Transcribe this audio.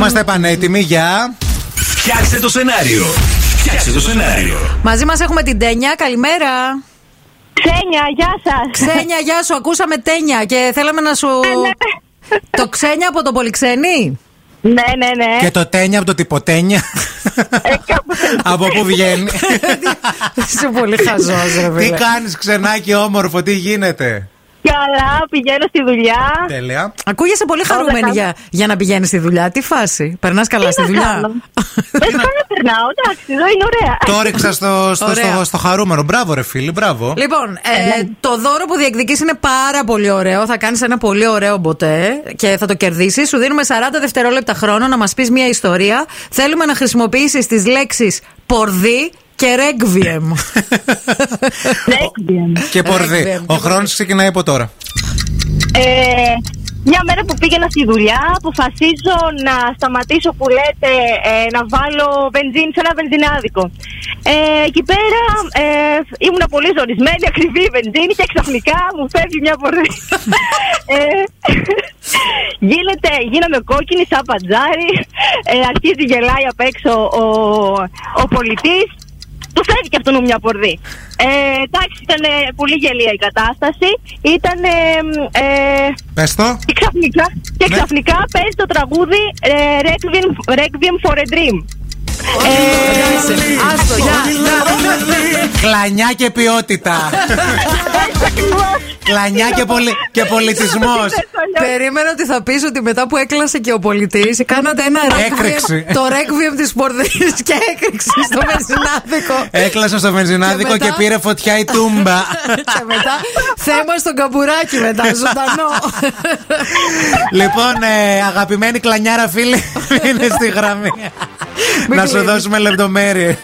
Είμαστε πανέτοιμοι για. Φτιάξτε το σενάριο. Φτιάξτε το σενάριο. Μαζί μας έχουμε την Τένια. Καλημέρα. Ξένια, γεια σας. Ξένια, γεια σου. Ακούσαμε Τένια και θέλαμε να σου. το ξένια από το Πολυξένη. Ναι, ναι, ναι. Και το τένια από το τυποτένια. Ε, κάπου- από πού βγαίνει. Είσαι πολύ χαζός, ρε τι φίλε. κάνεις, ξενάκι όμορφο, τι γίνεται; Καλά, πηγαίνω στη δουλειά. Τέλεια. Ακούγεσαι πολύ χαρούμενη καλά. για, για να πηγαίνεις στη δουλειά. Τι φάση. Περνάς καλά Τι στη να δουλειά; κάνω. Δεν κάνω να περνάω, εντάξει, εδώ είναι ωραία. Το ρίξα στο, στο, Ωραία. στο, στο χαρούμενο. Μπράβο, ρε φίλοι, μπράβο. Λοιπόν, ε, το δώρο που διεκδικείς είναι πάρα πολύ ωραίο. Θα κάνεις ένα πολύ ωραίο μποτέ και θα το κερδίσεις. Σου δίνουμε 40 δευτερόλεπτα χρόνο να μας πεις μια ιστορία. Θέλουμε να χρησιμοποιήσεις τις λέξεις πορδί και ρέγβιεμ. Lesbian. Και πορδί. Ρέγβιεμ, Ο και χρόνο ξεκινάει από τώρα. Ε, μια μέρα που πήγαινα στη δουλειά, αποφασίζω να σταματήσω που λέτε ε, να βάλω βενζίνη σε ένα βενζινάδικο. Ε, εκεί πέρα ε, ήμουν πολύ ζορισμένη, ακριβή η βενζίνη και ξαφνικά μου φεύγει μια πορδί. ε, γίνεται, γίναμε κόκκινη σαν παντζάρι, ε, αρχίζει γελάει απ' έξω ο, ο πολιτής του φεύγει και αυτόν μια πορδί. Ε, εντάξει, ήταν ε, πολύ γελία η κατάσταση. Ήταν. Ε, ε, Πες το. και ξαφνικά, και Ναι. ξαφνικά παίζει το τραγούδι ε, Requiem, Requiem for a Dream. Ε, Άστο, γεια. γεια. Κλανιά και ποιότητα. έτσι ακριβώς. Κλανιά και, πολι... και πολιτισμός. Περίμενα ότι θα πεις ότι μετά που έκλασε και ο πολιτής, κάνατε ένα Έκρηξη. ρέγβιεμ. Το ρέγβιεμ της πορδί και έκρηξη στο βενζινάδικο. Έκλασα στο βενζινάδικο Και και, μετά- πήρε φωτιά η τούμπα. και μετά θέμα στον καμπουράκι μετά, ζωντανό. λοιπόν, ε, αγαπημένη κλανιάρα φίλη, είναι στη γραμμή. Να σου κλείνεις. δώσουμε λεπτομέρειες.